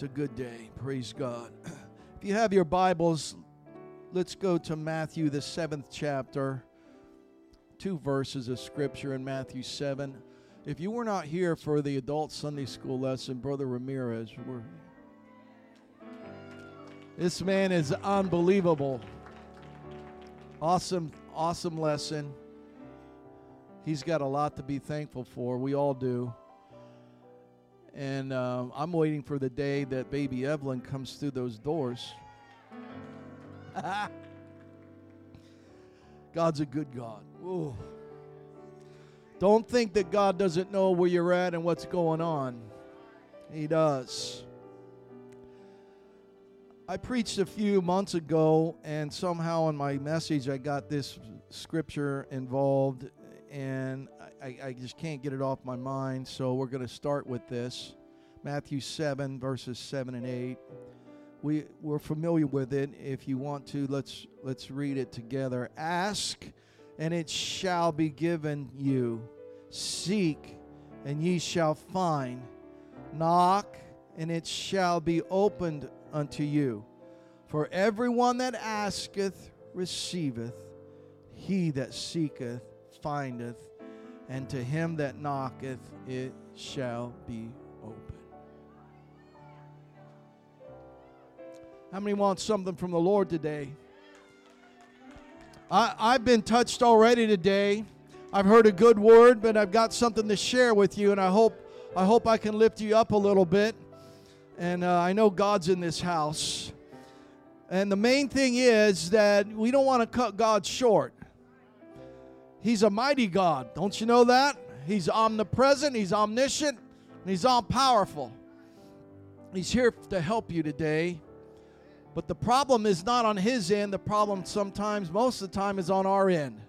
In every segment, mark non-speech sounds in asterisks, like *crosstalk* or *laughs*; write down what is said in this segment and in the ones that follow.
It's a good day. Praise God. *clears throat* If you have your Bibles, let's go to Matthew, the seventh chapter. Two verses of scripture in Matthew 7. If you were not here for the adult Sunday school lesson, Brother Ramirez, we're, this man is unbelievable. Awesome, awesome lesson. He's got a lot to be thankful for. We all do. And uh, I'm waiting for the day that baby Evelyn comes through those doors. *laughs* God's a good God. Ooh. Don't think that God doesn't know where you're at and what's going on. He does. I preached a few months ago, and somehow in my message, I got this scripture involved, and I, I just can't get it off my mind. So we're going to start with this Matthew 7, verses 7 and 8. We, we're familiar with it. If you want to, let's, let's read it together. Ask, and it shall be given you. Seek, and ye shall find. Knock, and it shall be opened unto you. For everyone that asketh receiveth, he that seeketh findeth, and to him that knocketh it shall be open. How many want something from the Lord today? I, I've been touched already today. I've heard a good word, but I've got something to share with you, and I hope I hope I can lift you up a little bit. And uh, I know God's in this house. And the main thing is that we don't want to cut God short. He's a mighty God. Don't you know that? He's omnipresent, He's omniscient, and He's all powerful. He's here to help you today. But the problem is not on His end. The problem sometimes, most of the time, is on our end.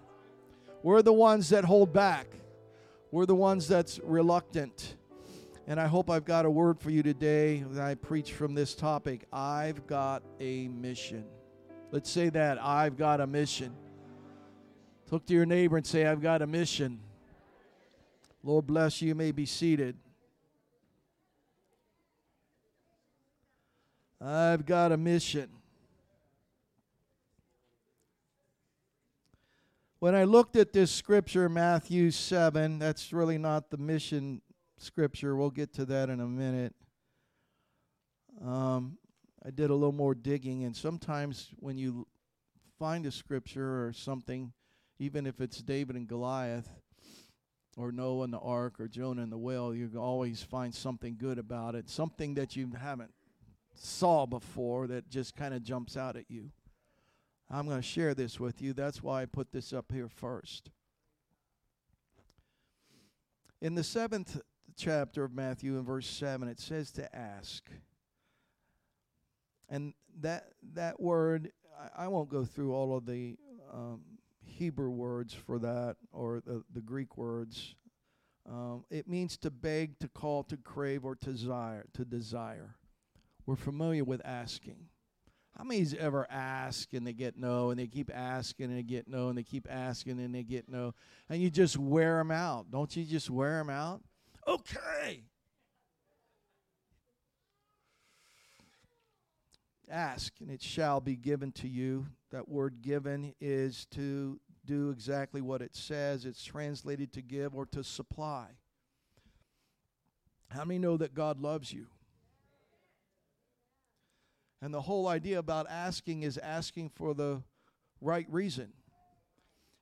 We're the ones that hold back, we're the ones that's reluctant. And I hope I've got a word for you today that I preach from this topic. I've got a mission. Let's say that. I've got a mission. Look to your neighbor and say, I've got a mission. Lord bless you. You may be seated. I've got a mission. When I looked at this scripture, Matthew 7, that's really not the mission scripture. We'll get to that in a minute. Um, I did a little more digging, and sometimes when you find a scripture or something, even if it's David and Goliath, or Noah and the ark, or Jonah and the whale, you always find something good about it, something that you haven't saw before that just kind of jumps out at you. I'm going to share this with you. That's why I put this up here first. In the seventh chapter of Matthew, in verse 7, it says to ask. And that, that word, I, I won't go through all of the um, Hebrew words for that or the, the Greek words. Um, it means to beg, to call, to crave, or to desire. To desire. We're familiar with asking. How many's ever ask and they get no, and they keep asking and they get no, and they keep asking and they get no, and you just wear them out? Don't you just wear them out? Okay. Ask and it shall be given to you. That word given is to do exactly what it says. It's translated to give or to supply. How many know that God loves you? And the whole idea about asking is asking for the right reason.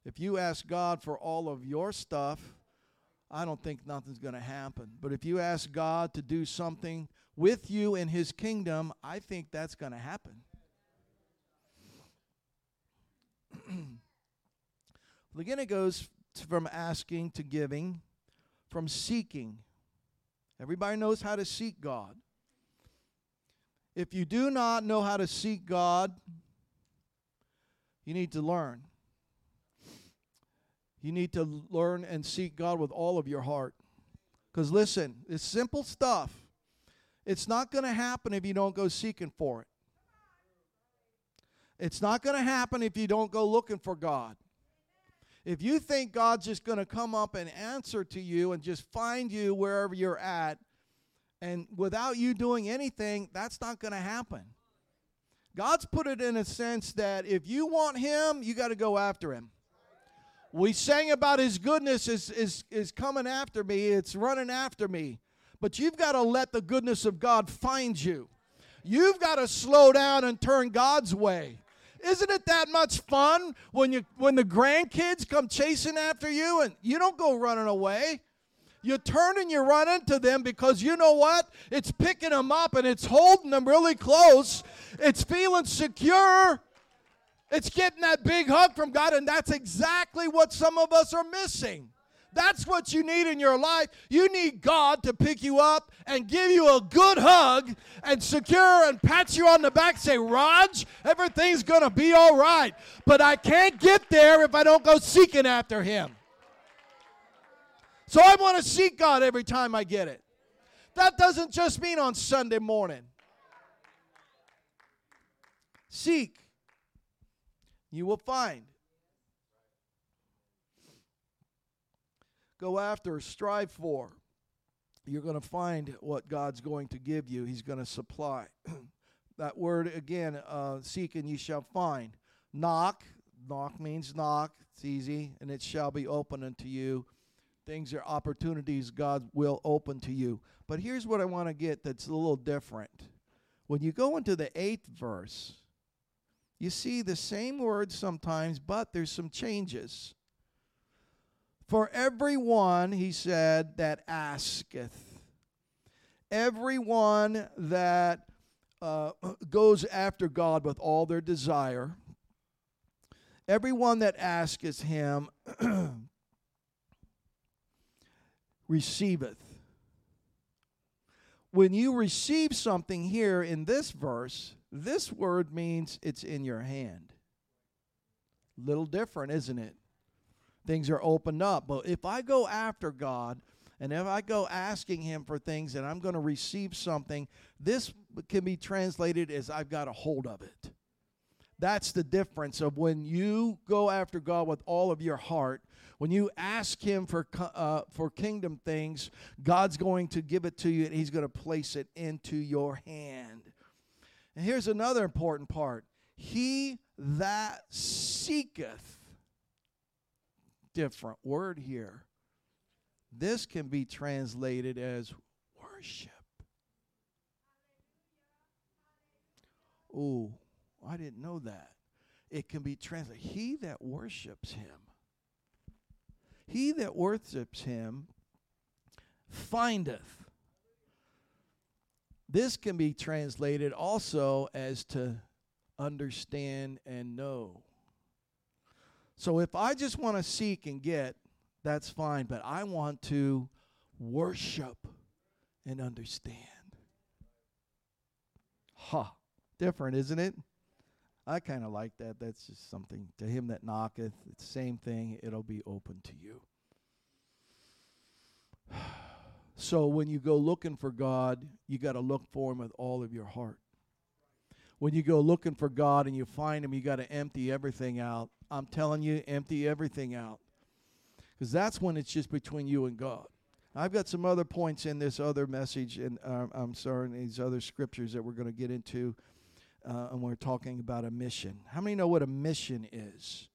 If you ask God for all of your stuff, I don't think nothing's going to happen. But if you ask God to do something with you in His kingdom, I think that's going to happen. *clears throat* again, it goes from asking to giving, from seeking. Everybody knows how to seek God. If you do not know how to seek God, you need to learn. You need to learn and seek God with all of your heart. Because listen, it's simple stuff. It's not going to happen if you don't go seeking for it. It's not going to happen if you don't go looking for God. If you think God's just going to come up and answer to you and just find you wherever you're at, And without you doing anything, that's not going to happen. God's put it in a sense that if you want Him, you got to go after Him. We sang about His goodness is, is, is coming after me, it's running after me. But you've got to let the goodness of God find you. You've got to slow down and turn God's way. Isn't it that much fun when you when the grandkids come chasing after you and you don't go running away? You turn and you run into them because you know what? It's picking them up and it's holding them really close. It's feeling secure. It's getting that big hug from God, and that's exactly what some of us are missing. That's what you need in your life. You need God to pick you up and give you a good hug and secure and pat you on the back, say, Raj, everything's going to be all right. But I can't get there if I don't go seeking after Him. So I want to seek God every time I get it. That doesn't just mean on Sunday morning. Seek, you will find. Go after, strive for. You're going to find what God's going to give you. He's going to supply. *clears throat* that word again, uh, seek and ye shall find. Knock, knock means knock. It's easy, and it shall be open unto you things are opportunities God will open to you. But here's what I want to get that's a little different. When you go into the eighth verse, you see the same words sometimes, but there's some changes. For everyone, he said, that asketh, everyone that uh, *clears throat* goes after God with all their desire, everyone that asketh him *clears throat* receiveth. When you receive something here in this verse, this word means it's in your hand. Little different, isn't it? Things are opened up. But if I go after God and if I go asking Him for things and I'm going to receive something, this can be translated as I've got a hold of it. That's the difference of when you go after God with all of your heart when you ask Him for, uh, for kingdom things, God's going to give it to you and He's going to place it into your hand. And here's another important part He that seeketh, different word here. This can be translated as worship. Oh, I didn't know that. It can be translated, He that worships Him. He that worships him findeth. This can be translated also as to understand and know. So if I just want to seek and get, that's fine, but I want to worship and understand. Ha, huh. different, isn't it? I kind of like that. That's just something to him that knocketh. It's the same thing. It'll be open to you. *sighs* So when you go looking for God, you got to look for him with all of your heart. When you go looking for God and you find him, you got to empty everything out. I'm telling you, empty everything out. Because that's when it's just between you and God. I've got some other points in this other message, and uh, I'm sorry, in these other scriptures that we're going to get into uh, and we're talking about a mission. How many know what a mission is?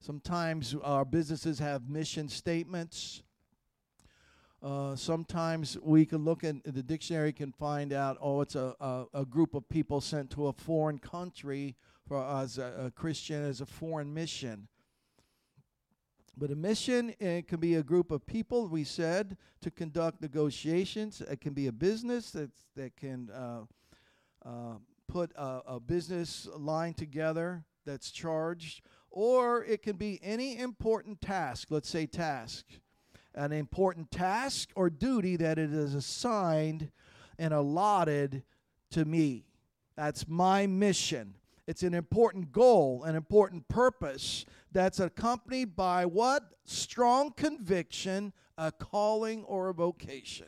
Sometimes our businesses have mission statements. Uh, sometimes we can look in the dictionary can find out oh it's a, a, a group of people sent to a foreign country for as a, a Christian as a foreign mission. But a mission it can be a group of people we said to conduct negotiations. It can be a business that that can uh, uh, put a, a business line together that's charged, or it can be any important task, let's say task, an important task or duty that it is assigned and allotted to me. That's my mission. It's an important goal, an important purpose that's accompanied by what? Strong conviction, a calling, or a vocation.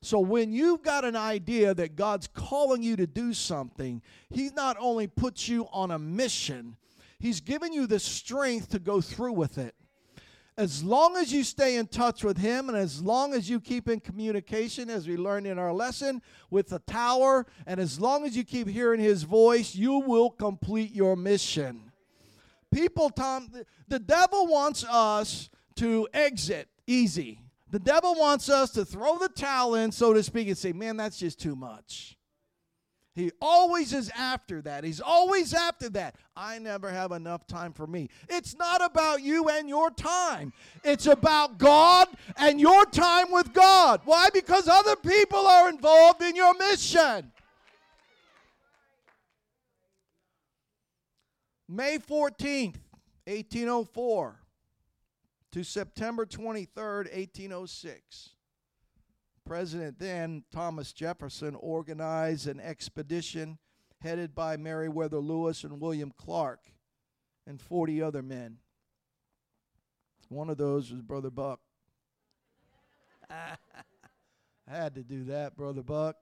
So when you've got an idea that God's calling you to do something, He's not only puts you on a mission, He's given you the strength to go through with it. As long as you stay in touch with Him and as long as you keep in communication, as we learned in our lesson with the tower, and as long as you keep hearing His voice, you will complete your mission. People, Tom, the devil wants us to exit easy. The devil wants us to throw the towel in, so to speak, and say, man, that's just too much. He always is after that. He's always after that. I never have enough time for me. It's not about you and your time, it's about God and your time with God. Why? Because other people are involved in your mission. May 14th, 1804 to September 23rd, 1806. President then, Thomas Jefferson, organized an expedition headed by Meriwether Lewis and William Clark and 40 other men. One of those was Brother Buck. *laughs* I had to do that, Brother Buck.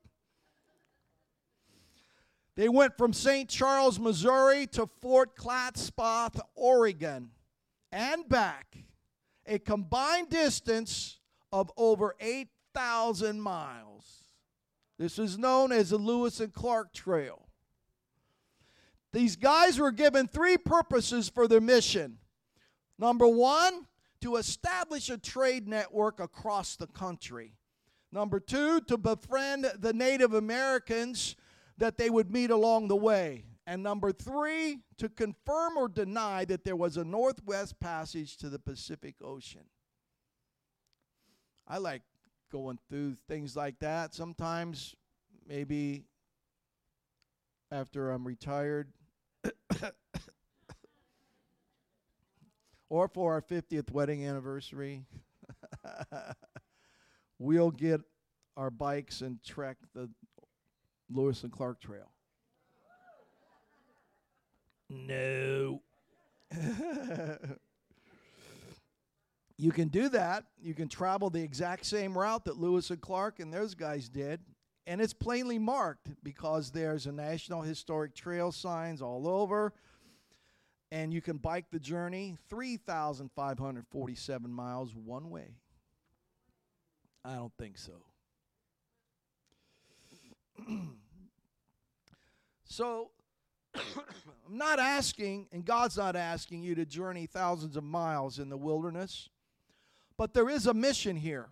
They went from St. Charles, Missouri to Fort Clatsop, Oregon, and back, a combined distance of over 8 thousand miles. This is known as the Lewis and Clark Trail. These guys were given three purposes for their mission. Number one, to establish a trade network across the country. Number two, to befriend the Native Americans that they would meet along the way. And number three, to confirm or deny that there was a northwest passage to the Pacific Ocean. I like going through things like that. Sometimes, maybe after I'm retired, *coughs* or for our 50th wedding anniversary, *laughs* we'll get our bikes and trek the Lewis and Clark Trail. No. *laughs* You can do that. You can travel the exact same route that Lewis and Clark and those guys did. And it's plainly marked because there's a National Historic Trail signs all over. And you can bike the journey 3,547 miles one way. I don't think so. *clears throat* so, *coughs* I'm not asking, and God's not asking you to journey thousands of miles in the wilderness. But there is a mission here.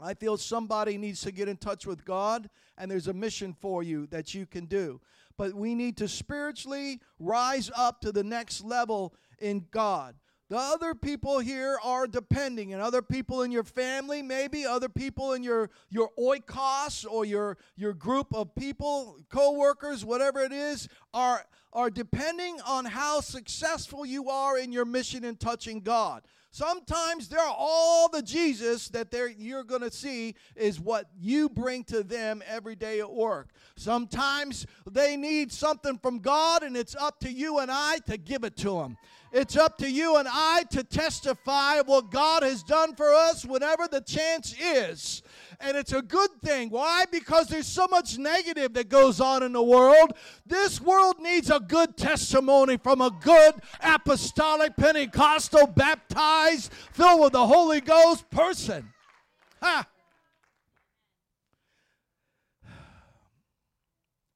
I feel somebody needs to get in touch with God, and there's a mission for you that you can do. But we need to spiritually rise up to the next level in God. The other people here are depending, and other people in your family, maybe other people in your, your oikos or your, your group of people, co-workers, whatever it is, are, are depending on how successful you are in your mission in touching God. Sometimes they're all the Jesus that they're, you're going to see is what you bring to them every day at work. Sometimes they need something from God, and it's up to you and I to give it to them. It's up to you and I to testify what God has done for us whenever the chance is. And it's a good thing. Why? Because there's so much negative that goes on in the world. This world needs a good testimony from a good apostolic, Pentecostal, baptized, filled with the Holy Ghost person. Ha!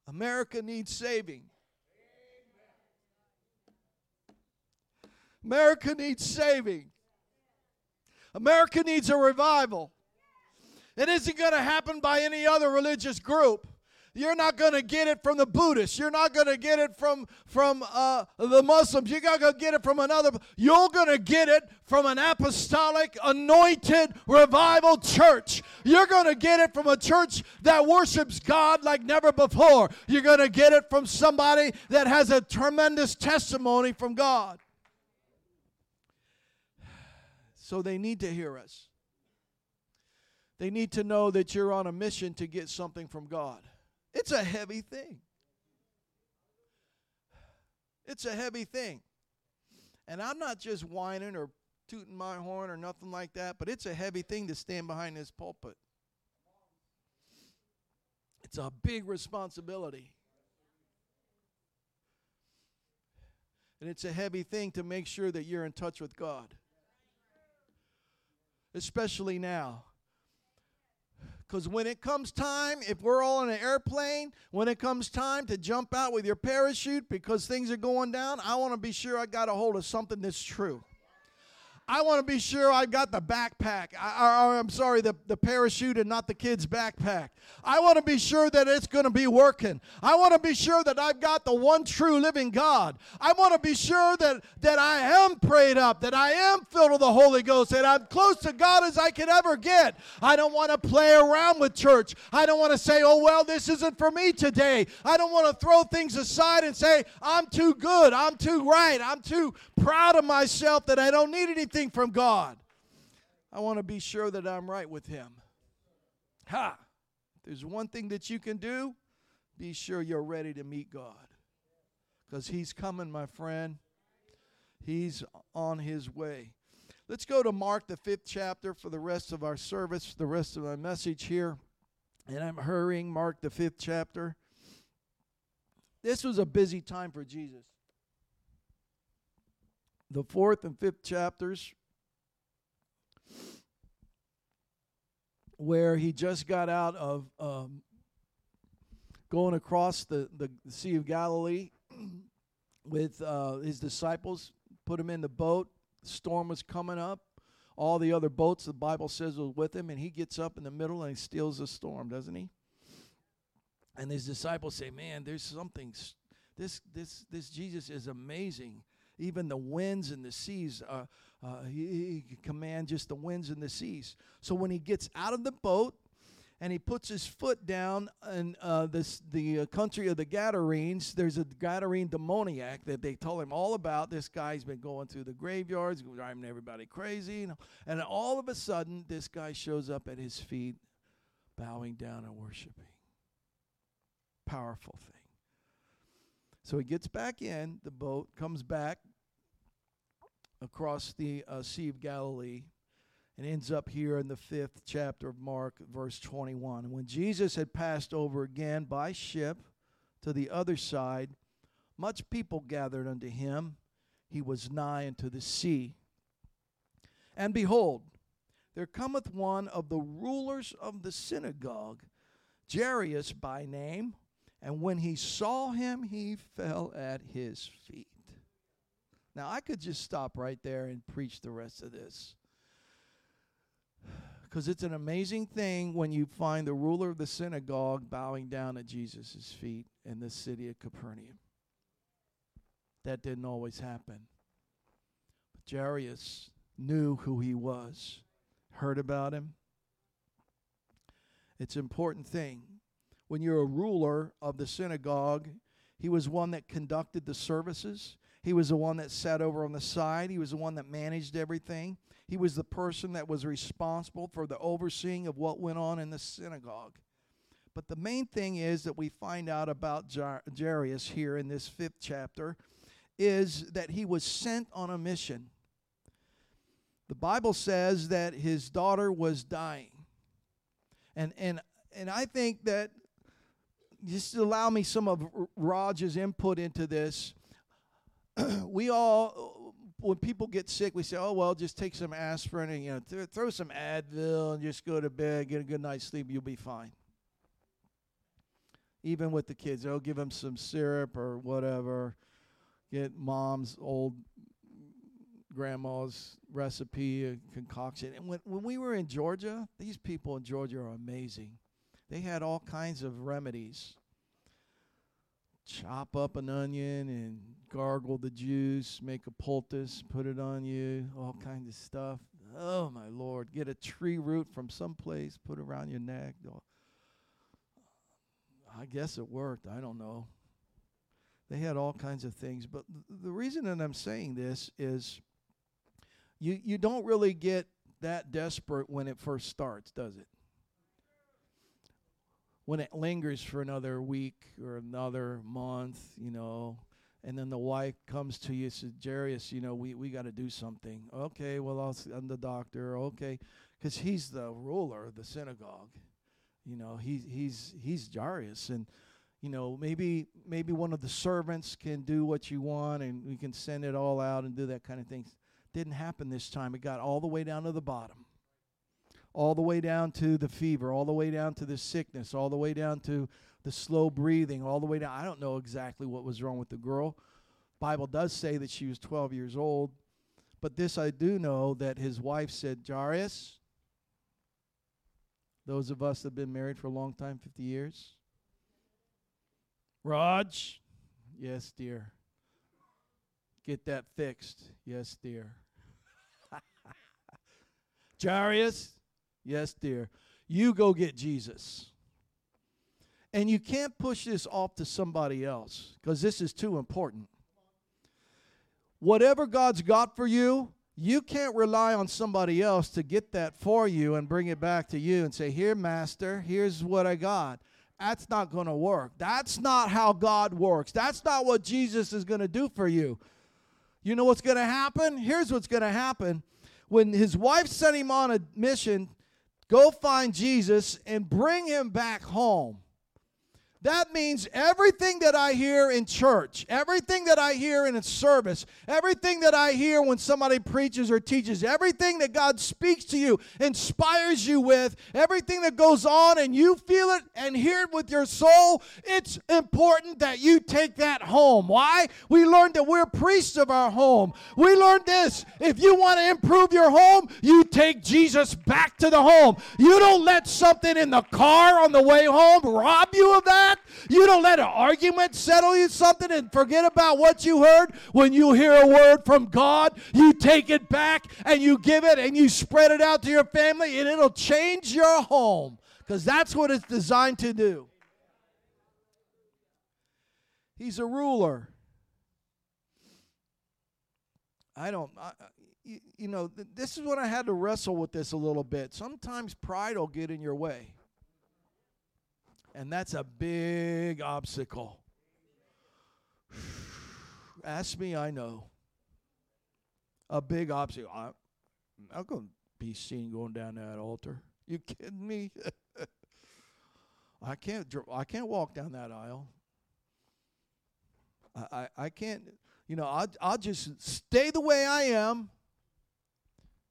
America needs saving. America needs saving. America needs a revival. It isn't going to happen by any other religious group. You're not going to get it from the Buddhists. You're not going to get it from from uh, the Muslims. You're going to get it from another. You're going to get it from an apostolic, anointed, revival church. You're going to get it from a church that worships God like never before. You're going to get it from somebody that has a tremendous testimony from God. *sighs* So they need to hear us. They need to know that you're on a mission to get something from God. It's a heavy thing. It's a heavy thing. And I'm not just whining or tooting my horn or nothing like that, but it's a heavy thing to stand behind this pulpit. It's a big responsibility. And it's a heavy thing to make sure that you're in touch with God. especially now. Because when it comes time, if we're all in an airplane, when it comes time to jump out with your parachute because things are going down, I want to be sure I got a hold of something that's true. I want to be sure I've got the backpack. I, I'm sorry, the, the parachute and not the kid's backpack. I want to be sure that it's going to be working. I want to be sure that I've got the one true living God. I want to be sure that, that I am prayed up, that I am filled with the Holy Ghost, that I'm close to God as I can ever get. I don't want to play around with church. I don't want to say, oh, well, this isn't for me today. I don't want to throw things aside and say, I'm too good. I'm too right. I'm too proud of myself that I don't need anything from God. I want to be sure that I'm right with Him. Ha! There's one thing that you can do, be sure you're ready to meet God. Because He's coming, my friend. He's on His way. Let's go to Mark, the fifth chapter, for the rest of our service, the rest of my message here. And I'm hurrying, Mark, the fifth chapter. This was a busy time for Jesus the fourth and fifth chapters where he just got out of um, going across the, the Sea of Galilee *clears throat* with uh, his disciples, put him in the boat. Storm was coming up. All the other boats, the Bible says, was with him, and he gets up in the middle and he steals the storm, doesn't he? And his disciples say, "Man, there's something. This this this Jesus is amazing even the winds and the seas. Uh, uh, he, he can just the winds and the seas. So when he gets out of the boat, and he puts his foot down in uh, this, the uh, country of the Gadarenes. There's a Gadarene demoniac that they tell him all about. This guy's been going through the graveyards, driving everybody crazy. And all of a sudden, this guy shows up at his feet, bowing down and worshiping. Powerful thing. So he gets back in the boat, comes back, across the uh, Sea of Galilee and ends up here in the fifth chapter of Mark, verse 21. When Jesus had passed over again by ship to the other side, much people gathered unto him. He was nigh unto the sea. And behold, there cometh one of the rulers of the synagogue, Jairus by name, and when he saw him, he fell at his feet. Now, I could just stop right there and preach the rest of this. Because it's an amazing thing when you find the ruler of the synagogue bowing down at Jesus' feet in the city of Capernaum. That didn't always happen. But Jairus knew who he was, heard about him. It's an important thing. When you're a ruler of the synagogue, he was one that conducted the services. He was the one that sat over on the side. He was the one that managed everything. He was the person that was responsible for the overseeing of what went on in the synagogue. But the main thing is that we find out about Jairus here in this fifth chapter is that he was sent on a mission. The Bible says that his daughter was dying. And and and I think that just allow me some of Raj's input into this. *clears throat* we all, when people get sick, we say, "Oh well, just take some aspirin and you know th- throw some Advil and just go to bed, get a good night's sleep, you'll be fine." Even with the kids, they'll give them some syrup or whatever. Get mom's old grandma's recipe, concoction. And when when we were in Georgia, these people in Georgia are amazing. They had all kinds of remedies chop up an onion and gargle the juice, make a poultice, put it on you, all kinds of stuff. Oh my lord, get a tree root from someplace, put it around your neck. I guess it worked. I don't know. They had all kinds of things, but th- the reason that I'm saying this is you you don't really get that desperate when it first starts, does it? When it lingers for another week or another month, you know, and then the wife comes to you says, Jairus you know, we, we got to do something. Okay, well, I'll, I'm the doctor. Okay, because he's the ruler of the synagogue. You know, he, he's he's Jairus, and you know maybe maybe one of the servants can do what you want, and we can send it all out and do that kind of thing. Didn't happen this time. It got all the way down to the bottom. All the way down to the fever, all the way down to the sickness, all the way down to the slow breathing, all the way down. I don't know exactly what was wrong with the girl. Bible does say that she was 12 years old, but this I do know that his wife said, "Jairus, those of us that have been married for a long time, 50 years. Raj, yes, dear. Get that fixed. Yes, dear. *laughs* Jairus, yes, dear. You go get Jesus. And you can't push this off to somebody else because this is too important. Whatever God's got for you, you can't rely on somebody else to get that for you and bring it back to you and say, Here, Master, here's what I got. That's not going to work. That's not how God works. That's not what Jesus is going to do for you. You know what's going to happen? Here's what's going to happen. When his wife sent him on a mission, go find Jesus and bring him back home. That means everything that I hear in church, everything that I hear in a service, everything that I hear when somebody preaches or teaches, everything that God speaks to you, inspires you with, everything that goes on and you feel it and hear it with your soul, it's important that you take that home. Why? We learned that we're priests of our home. We learned this. If you want to improve your home, you take Jesus back to the home. You don't let something in the car on the way home rob you of that that. You don't let an argument settle you something and forget about what you heard. When you hear a word from God, you take it back and you give it and you spread it out to your family, and it'll change your home because that's what it's designed to do. He's a ruler. I don't, I, you, you know, th- this is when I had to wrestle with this a little bit. Sometimes pride will get in your way. And that's a big obstacle. Ask me, I know. A big obstacle. I'm not going to be seen going down that altar. You kidding me? *laughs* I can't. I can't walk down that aisle. I, I, I can't. You know, I'll, I'll just stay the way I am.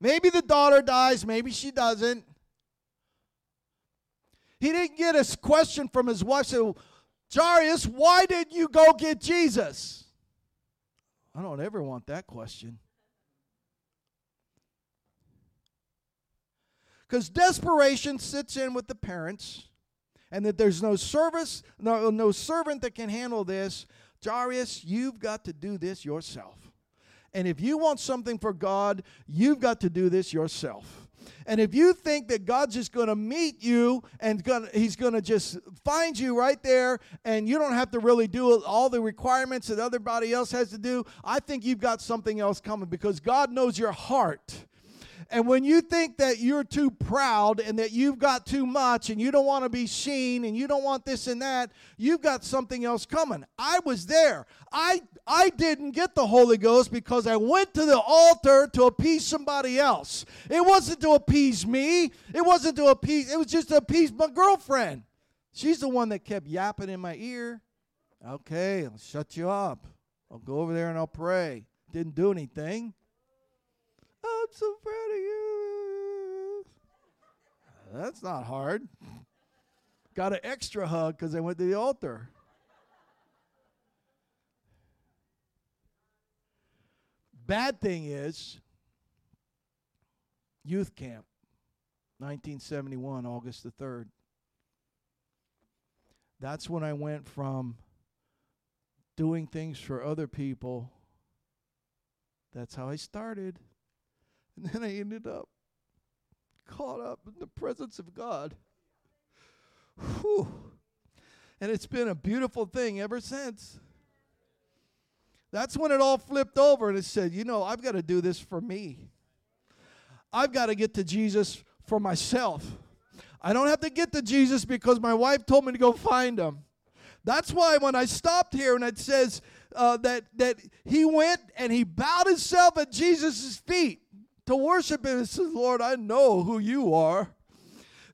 Maybe the daughter dies. Maybe she doesn't. He didn't get a question from his wife. So, Jairus, why didn't you go get Jesus? I don't ever want that question. Because desperation sits in with the parents, and that there's no service, no, no servant that can handle this. Jairus, you've got to do this yourself. And if you want something for God, you've got to do this yourself. And if you think that God's just going to meet you and gonna, He's going to just find you right there and you don't have to really do all the requirements that everybody else has to do, I think you've got something else coming because God knows your heart. And when you think that you're too proud and that you've got too much and you don't want to be seen and you don't want this and that, you've got something else coming. I was there. I I didn't get the Holy Ghost because I went to the altar to appease somebody else. It wasn't to appease me. It wasn't to appease, it was just to appease my girlfriend. She's the one that kept yapping in my ear. Okay, I'll shut you up. I'll go over there and I'll pray. Didn't do anything. I'm so proud of you. That's not hard. Got an extra hug because I went to the altar. Bad thing is, youth camp, 1971, August the 3rd. That's when I went from doing things for other people. That's how I started. And then I ended up caught up in the presence of God. Whew. And it's been a beautiful thing ever since. That's when it all flipped over and it said, you know, I've got to do this for me. I've got to get to Jesus for myself. I don't have to get to Jesus because my wife told me to go find him. That's why when I stopped here and it says uh, that, that he went and he bowed himself at Jesus' feet to worship him and says, Lord, I know who you are.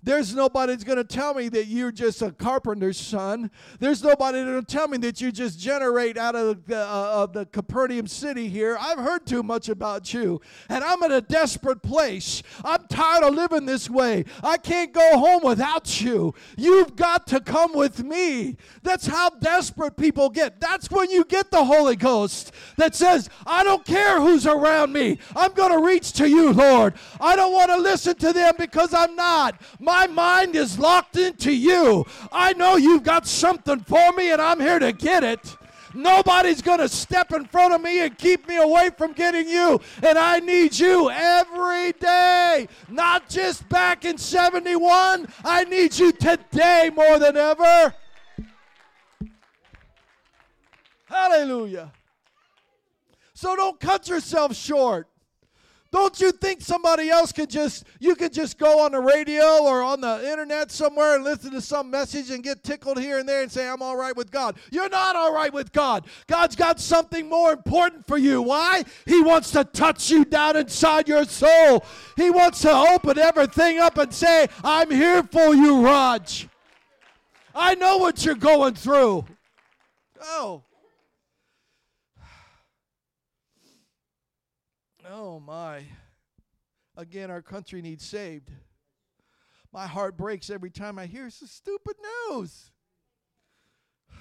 There's nobody that's going to tell me that you're just a carpenter's son. There's nobody that'll tell me that you just generate out of the, uh, of the Capernaum city here. I've heard too much about you, and I'm in a desperate place. I'm tired of living this way. I can't go home without you. You've got to come with me. That's how desperate people get. That's when you get the Holy Ghost that says, I don't care who's around me. I'm going to reach to you, Lord. I don't want to listen to them because I'm not. My my mind is locked into you. I know you've got something for me, and I'm here to get it. Nobody's going to step in front of me and keep me away from getting you. And I need you every day, not just back in 71. I need you today more than ever. Hallelujah. So don't cut yourself short. Don't you think somebody else could just, you could just go on the radio or on the internet somewhere and listen to some message and get tickled here and there and say, I'm all right with God? You're not all right with God. God's got something more important for you. Why? He wants to touch you down inside your soul. He wants to open everything up and say, I'm here for you, Raj. I know what you're going through. Oh. Oh, my. Again, our country needs saved. My heart breaks every time I hear some stupid news. *sighs*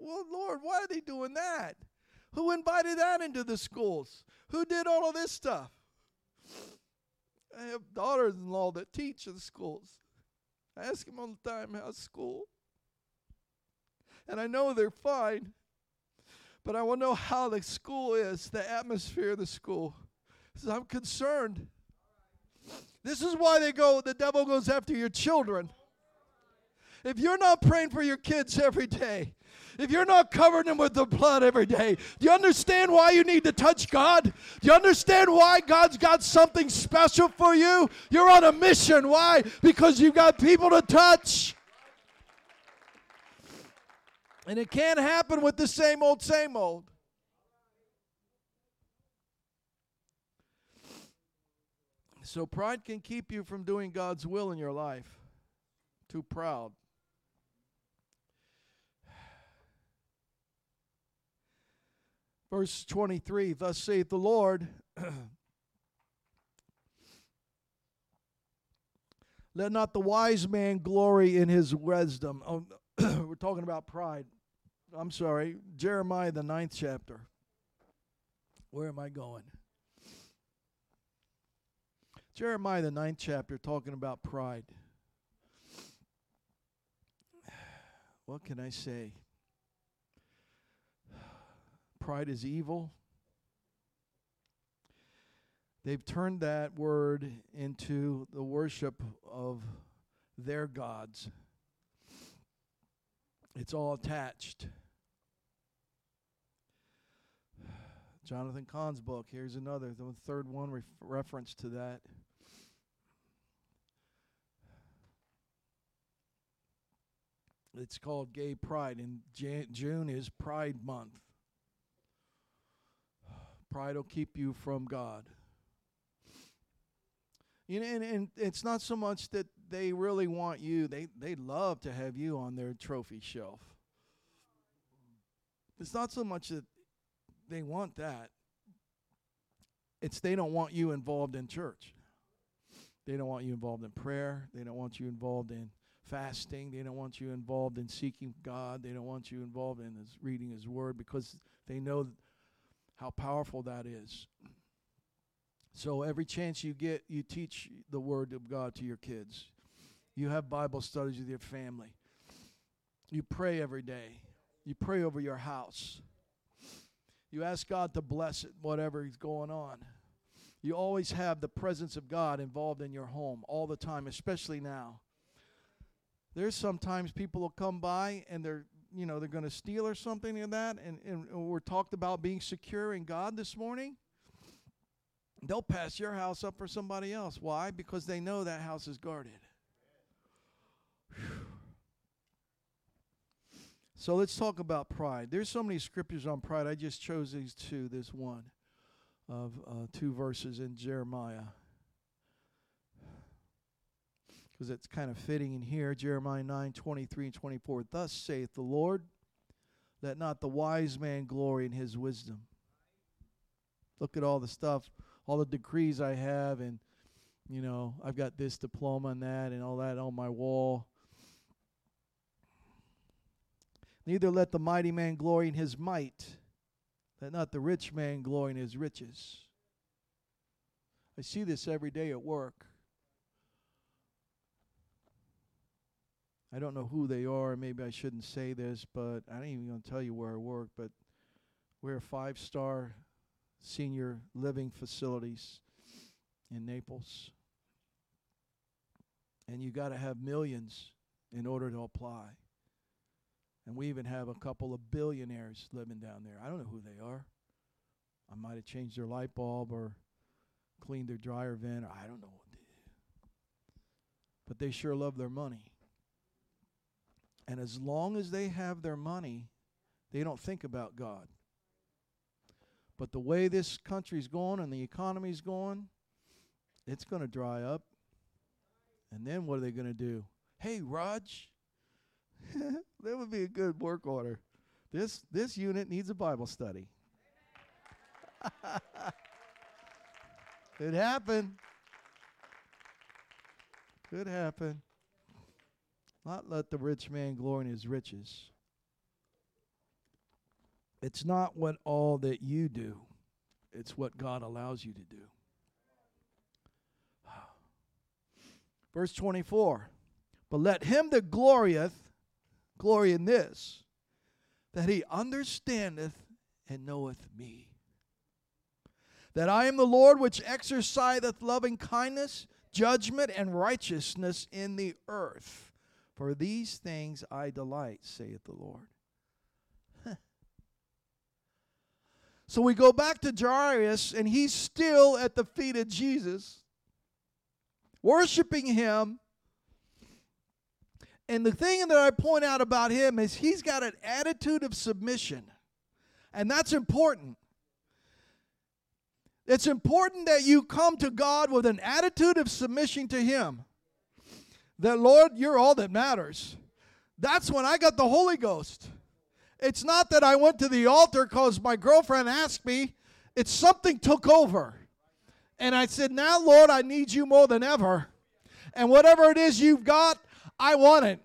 Well, Lord, why are they doing that? Who invited that into the schools? Who did all of this stuff? I have daughters in law that teach in schools. I ask them all the time, how's school? And I know they're fine, but I want to know how the school is, the atmosphere of the school. I'm concerned. This is why they go, the devil goes after your children. If you're not praying for your kids every day, if you're not covering them with the blood every day, do you understand why you need to touch God? Do you understand why God's got something special for you? You're on a mission. Why? Because you've got people to touch. And it can't happen with the same old, same old. So pride can keep you from doing God's will in your life. Too proud. *sighs* Verse 23 Thus saith the Lord, *clears throat* Let not the wise man glory in his wisdom. Oh, *clears throat* we're talking about pride. I'm sorry, Jeremiah, the ninth chapter. Where am I going? Jeremiah, the ninth chapter, talking about pride. What can I say? Pride is evil. They've turned that word into the worship of their gods. It's all attached. Jonathan Cahn's book. Here's another, the third one ref- reference to that. It's called Gay Pride, and Jan- June is Pride Month. Pride will keep you from God. You know, and, and it's not so much that they really want you, they, they love to have you on their trophy shelf. It's not so much that they want that, it's they don't want you involved in church. They don't want you involved in prayer. They don't want you involved in fasting. They don't want you involved in seeking God. They don't want you involved in his, reading His Word because they know how powerful that is. So every chance you get, you teach the Word of God to your kids. You have Bible studies with your family. You pray every day. You pray over your house. You ask God to bless it, whatever is going on. You always have the presence of God involved in your home all the time, especially now. There's sometimes people will come by and they're you know they're going to steal or something like that and, and we're talked about being secure in god this morning. They'll pass your house up for somebody else. Why? Because they know that house is guarded. So let's talk about pride. There's so many scriptures on pride. I just chose these two this one of uh, two verses in jeremiah because it's kind of fitting in here. Jeremiah 9 23 and 24. Thus saith the Lord, let not the wise man glory in his wisdom. Look at all the stuff, all the decrees I have, and, you know, I've got this diploma and that and all that on my wall. Neither let the mighty man glory in his might, let not the rich man glory in his riches. I see this every day at work. I don't know who they are. Maybe I shouldn't say this, but I ain't even going to tell you where I work. But we're a five star senior living facilities in Naples. And you got to have millions in order to apply. And we even have a couple of billionaires living down there. I don't know who they are. I might have changed their light bulb or cleaned their dryer vent. Or I don't know what they did. But they sure love their money. And as long as they have their money, they don't think about God. But the way this country's going and the economy's going, it's going to dry up. And then what are they going to do? Hey, Rog, *laughs* that would be a good work order. This this unit needs a Bible study. *laughs* Could happen. Could happen. Not let the rich man glory in his riches. It's not what all that you do, it's what God allows you to do. *sighs* Verse 24 But let him that glorieth glory in this, that he understandeth and knoweth me. That I am the Lord which exerciseth loving kindness, judgment, and righteousness in the earth. For these things I delight, saith the Lord. *laughs* so we go back to Jairus, and he's still at the feet of Jesus, worshiping him. And the thing that I point out about him is he's got an attitude of submission. And that's important. It's important that you come to God with an attitude of submission to him that, Lord, you're all that matters. That's when I got the Holy Ghost. It's not that I went to the altar because my girlfriend asked me, it's something took over. And I said, Now, Lord, I need you more than ever. And whatever it is you've got, I want it.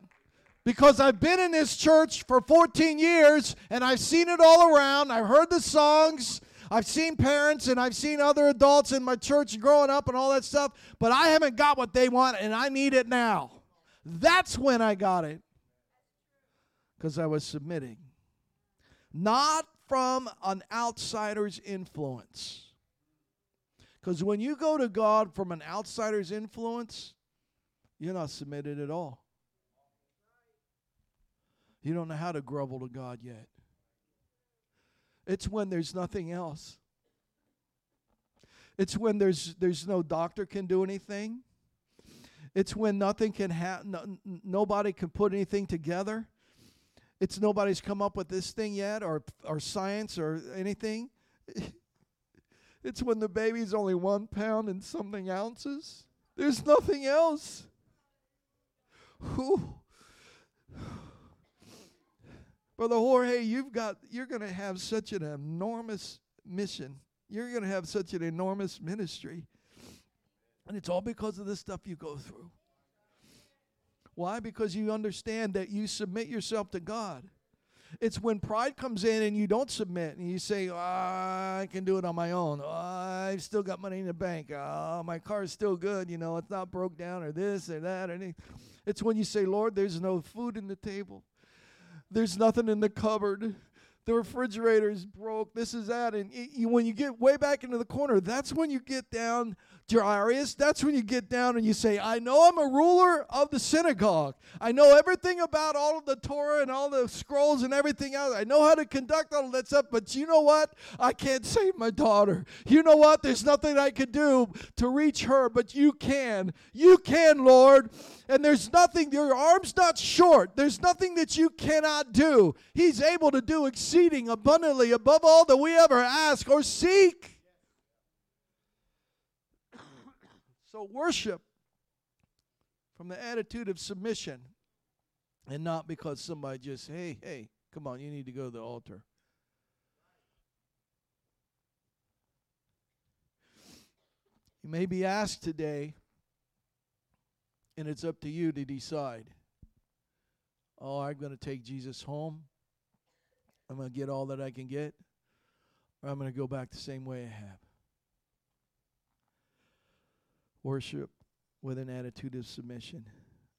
Because I've been in this church for 14 years and I've seen it all around. I've heard the songs. I've seen parents and I've seen other adults in my church growing up and all that stuff, but I haven't got what they want and I need it now. That's when I got it. Because I was submitting. Not from an outsider's influence. Because when you go to God from an outsider's influence, you're not submitted at all. You don't know how to grovel to God yet. It's when there's nothing else. It's when there's there's no doctor can do anything. It's when nothing can happen. No, nobody can put anything together. It's nobody's come up with this thing yet, or or science, or anything. *laughs* It's when the baby's only one pound and something ounces. There's nothing else. Whew. Brother Jorge, you've got you're going to have such an enormous mission. You're going to have such an enormous ministry. And it's all because of the stuff you go through. Why? Because you understand that you submit yourself to God. It's when pride comes in and you don't submit and you say, oh, I can do it on my own. Oh, I've still got money in the bank. Oh, my car is still good. You know, it's not broke down or this or that or anything. It's when you say, Lord, there's no food in the table. There's nothing in the cupboard. The refrigerator is broke. This is that. And it, you, when you get way back into the corner, that's when you get down Jairus, that's when you get down and you say, I know I'm a ruler of the synagogue. I know everything about all of the Torah and all the scrolls and everything else. I know how to conduct all of that stuff, but you know what? I can't save my daughter. You know what? There's nothing I can do to reach her, but you can. You can, Lord. And there's nothing, your arm's not short. There's nothing that you cannot do. He's able to do exceeding abundantly above all that we ever ask or seek. So, worship from the attitude of submission and not because somebody just, hey, hey, come on, you need to go to the altar. You may be asked today, and it's up to you to decide. Oh, I'm going to take Jesus home. I'm going to get all that I can get, or I'm going to go back the same way I have. Worship with an attitude of submission.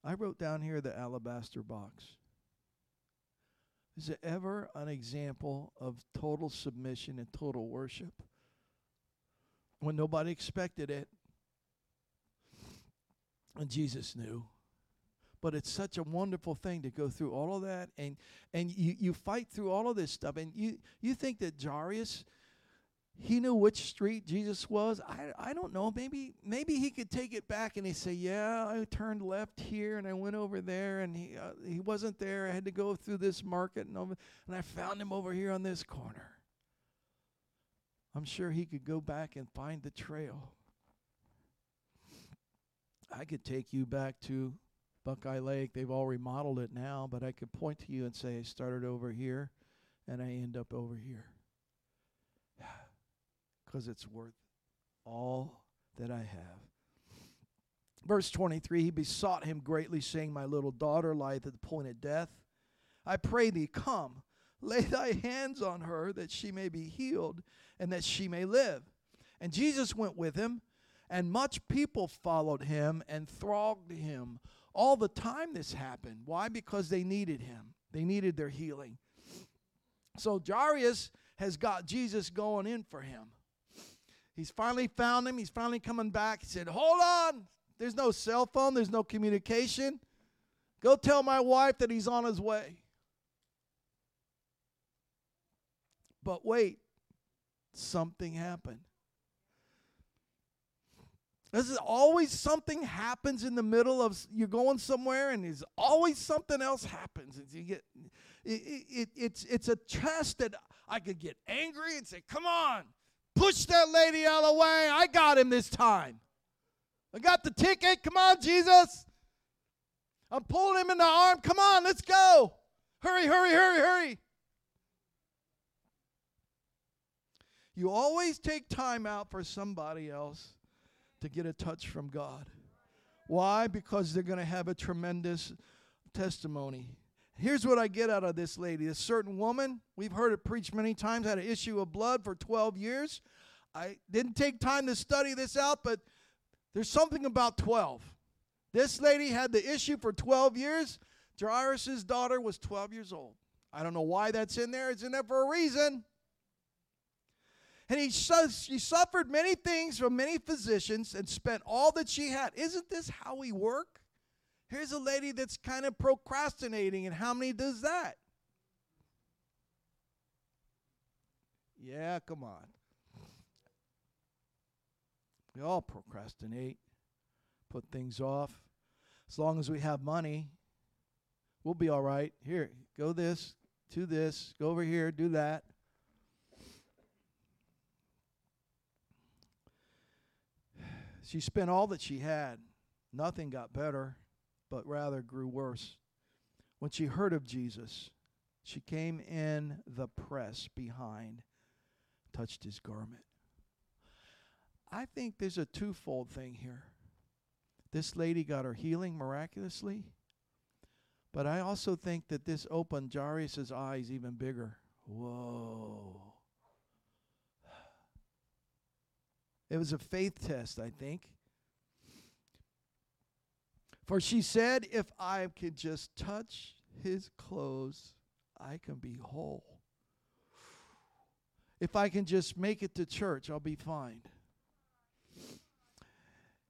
I wrote down here the alabaster box. Is it ever an example of total submission and total worship? When nobody expected it. And Jesus knew. But it's such a wonderful thing to go through all of that and and you, you fight through all of this stuff. And you you think that Jairus he knew which street Jesus was. I, I don't know. Maybe maybe he could take it back and he say, "Yeah, I turned left here and I went over there and he uh, he wasn't there. I had to go through this market and over, and I found him over here on this corner." I'm sure he could go back and find the trail. I could take you back to Buckeye Lake. They've all remodeled it now, but I could point to you and say I started over here and I end up over here because it's worth all that I have. Verse 23 He besought him greatly, saying, My little daughter lieth at the point of death. I pray thee, come, lay thy hands on her, that she may be healed, and that she may live. And Jesus went with him, and much people followed him and thronged him. All the time this happened. Why? Because they needed him, they needed their healing. So Jairus has got Jesus going in for him. He's finally found him. He's finally coming back. He said, Hold on. There's no cell phone, there's no communication. Go tell my wife that he's on his way. But wait, something happened. There's always something happens in the middle of you're going somewhere, and there's always something else happens. You get it, it, it's it's a test that I could get angry and say, "Come on, Push that lady out of the way. I got him this time. I got the ticket. Come on, Jesus. I'm pulling him in the arm. Come on, let's go. Hurry, hurry, hurry, hurry. You always take time out for somebody else to get a touch from God. Why? Because they're going to have a tremendous testimony. Here's what I get out of this lady. A certain woman, we've heard it preached many times, had an issue of blood for 12 years. I didn't take time to study this out, but there's something about 12. This lady had the issue for 12 years. Jairus' daughter was 12 years old. I don't know why that's in there. It's in there for a reason. And he says she suffered many things from many physicians and spent all that she had. Isn't this how we work? Here's a lady that's kind of procrastinating, and how many does that? Yeah, come on. We all procrastinate, put things off. As long as we have money, we'll be all right. Here, go this, to this, go over here, do that. She spent all that she had. Nothing got better but rather grew worse. When she heard of Jesus, she came in the press behind, touched his garment. I think there's a twofold thing here. This lady got her healing miraculously, but I also think that this opened Jairus' eyes even bigger. Whoa. It was a faith test, I think. For she said, If I can just touch his clothes, I can be whole. If I can just make it to church, I'll be fine.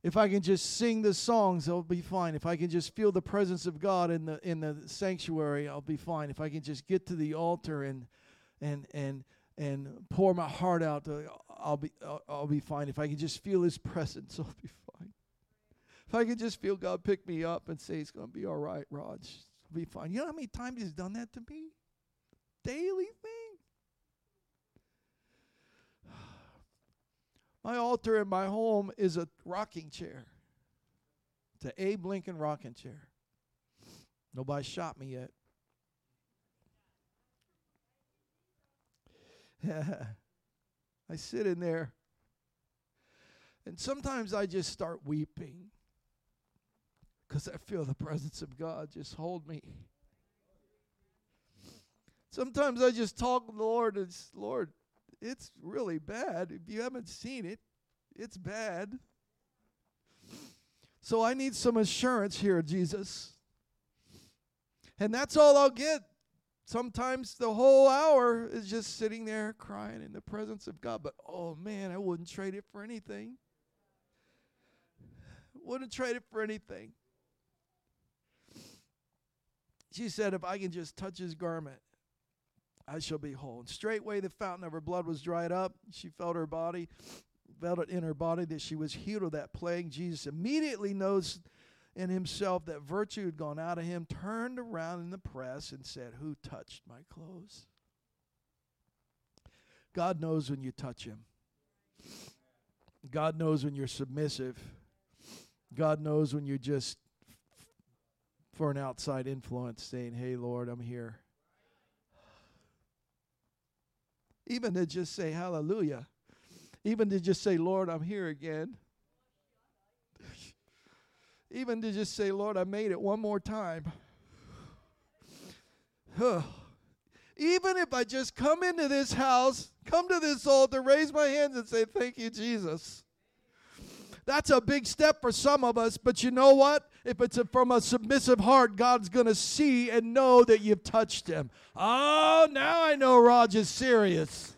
If I can just sing the songs, I'll be fine. If I can just feel the presence of God in the in the sanctuary, I'll be fine. If I can just get to the altar and and and and pour my heart out, uh, I'll be I'll, I'll be fine. If I can just feel His *laughs* presence, I'll be fine. If I could just feel God pick me up and say, It's going to be all right, Rog. It'll be fine. You know how many times He's done that to me? Daily thing. My altar in my home is a rocking chair. It's an Abe Lincoln rocking chair. Nobody shot me yet. *laughs* I sit in there, and sometimes I just start weeping because I feel the presence of God just hold me. Sometimes I just talk to the Lord and it's, Lord, it's really bad. If you haven't seen it, it's bad. So I need some assurance here, Jesus. And that's all I'll get. Sometimes the whole hour is just sitting there crying in the presence of God. But oh man, I wouldn't trade it for anything. Wouldn't trade it for anything. She said, If I can just touch his garment, I shall be whole. And straightway the fountain of her blood was dried up. She felt her body, felt it in her body that she was healed of that plague. Jesus immediately knows in himself that virtue had gone out of him, turned around in the press and said, Who touched my clothes? God knows when you touch him. God knows when you're submissive. God knows when you're just for an outside influence saying, Hey, Lord, I'm here. Even to just say hallelujah. Even to just say, Lord, I'm here again. *laughs* Even to just say, Lord, I made it one more time. *sighs* Even if I just come into this house, come to this altar, raise my hands and say, Thank you, Jesus. That's a big step for some of us, but you know what? If it's a, from a submissive heart, God's going to see and know that you've touched him. Oh, now I know is serious.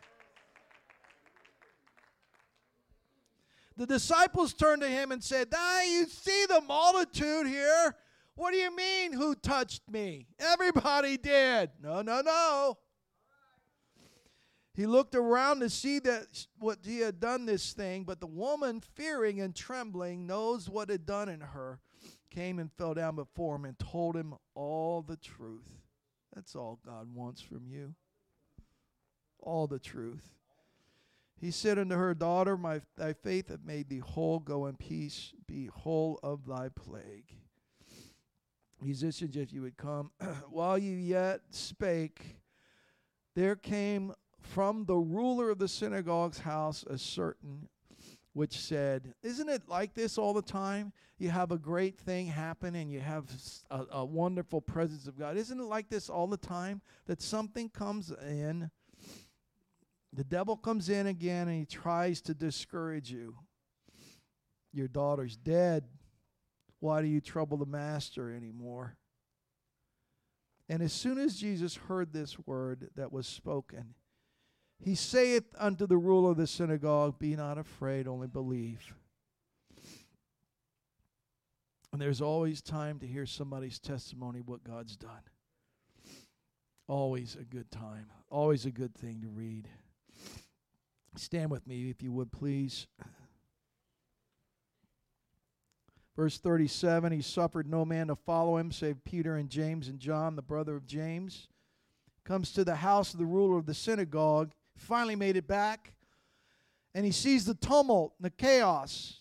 The disciples turned to him and said, Ah, you see the multitude here? What do you mean, who touched me? Everybody did. No, no, no. He looked around to see that what he had done this thing, but the woman, fearing and trembling, knows what had done in her, came and fell down before him and told him all the truth. That's all God wants from you. All the truth. He said unto her, Daughter, my thy faith hath made thee whole. Go in peace, be whole of thy plague. Musicians, if you would come, *clears throat* while you yet spake, there came from the ruler of the synagogue's house a certain which said, Isn't it like this all the time? You have a great thing happen and you have a, a, wonderful presence of God. Isn't it like this all the time? That something comes in, the devil comes in again and he tries to discourage you. Your daughter's dead. Why do you trouble the master anymore? And as soon as Jesus heard this word that was spoken, he saith unto the ruler of the synagogue, Be not afraid, only believe. And there's always time to hear somebody's testimony what God's done. Always a good time. Always a good thing to read. Stand with me, if you would, please. Verse 37 He suffered no man to follow him save Peter and James and John, the brother of James. Comes to the house of the ruler of the synagogue finally made it back. And he sees the tumult and the chaos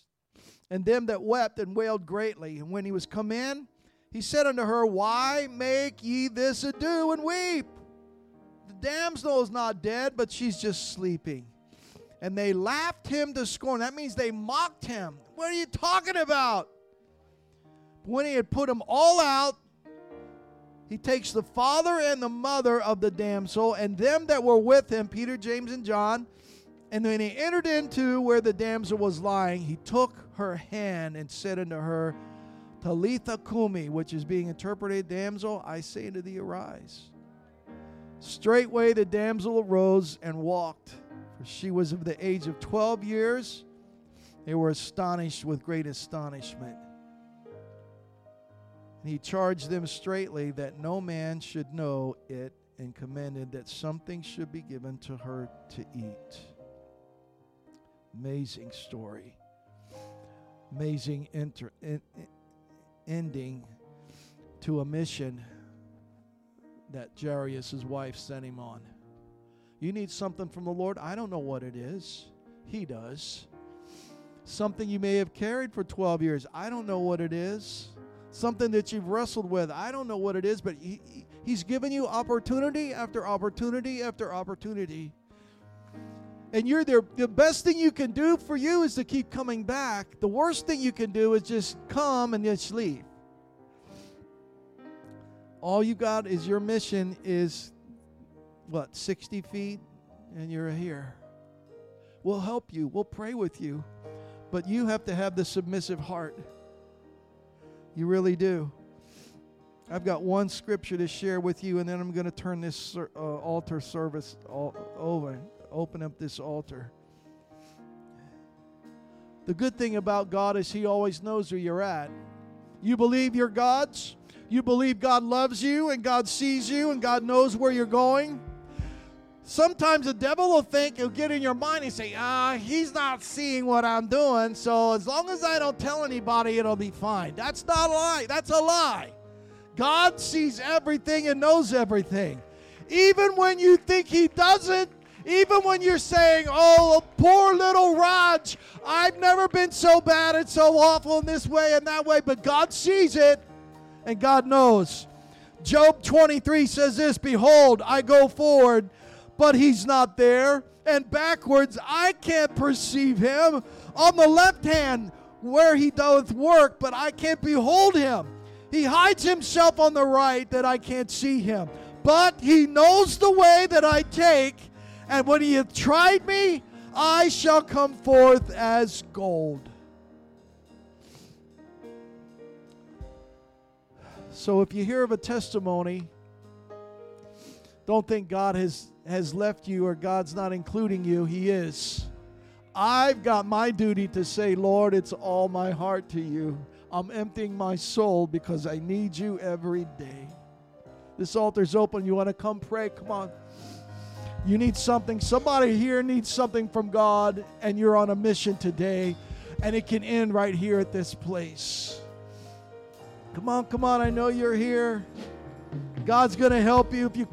and them that wept and wailed greatly. And when he was come in, he said unto her, Why make ye this ado and weep? The damsel is not dead, but she's just sleeping. And they laughed him to scorn. That means they mocked him. What are you talking about? When he had put them all out, he takes the father and the mother of the damsel and them that were with him, Peter, James, and John. And when he entered into where the damsel was lying, he took her hand and said unto her, Talitha cumi, which is being interpreted, Damsel, I say unto thee, arise. Straightway the damsel arose and walked, for she was of the age of twelve years. They were astonished with great astonishment. And he charged them straightly that no man should know it, and commanded that something should be given to her to eat. Amazing story. Amazing ending to a mission that Jairus' wife sent him on. You need something from the Lord? I don't know what it is. He does. something you may have carried for 12 years. I don't know what it is. Something that you've wrestled with. I don't know what it is, but he, He's given you opportunity after opportunity after opportunity. And you're there. The best thing you can do for you is to keep coming back. The worst thing you can do is just come and just leave. All you got is your mission is what, 60 feet, and you're here. We'll help you, we'll pray with you, but you have to have the submissive heart. You really do. I've got one scripture to share with you, and then I'm going to turn this uh, altar service over, open up this altar. The good thing about God is He always knows where you're at. You believe you're God's? You believe God loves you and God sees you and God knows where you're going? Sometimes the devil will think, he'll get in your mind and say, ah, he's not seeing what I'm doing, so as long as I don't tell anybody, it'll be fine. That's not a lie. That's a lie. God sees everything and knows everything. Even when you think He doesn't, even when you're saying, oh, poor little Rog, I've never been so bad and so awful in this way and that way, but God sees it and God knows. Job 23 says this Behold, I go forward, but He's not there, and backwards, I can't perceive Him. On the left hand, where He doth work, but I can't behold Him. He hides himself on the right that I can't see him. But he knows the way that I take, and when he hath tried me, I shall come forth as gold. So if you hear of a testimony, don't think God has, has left you or God's not including you. He is. I've got my duty to say, Lord, it's all my heart to you. I'm emptying my soul because I need you every day. This altar's open. You want to come pray? Come on. You need something. Somebody here needs something from God, and you're on a mission today, and it can end right here at this place. Come on, come on. I know you're here. God's going to help you if you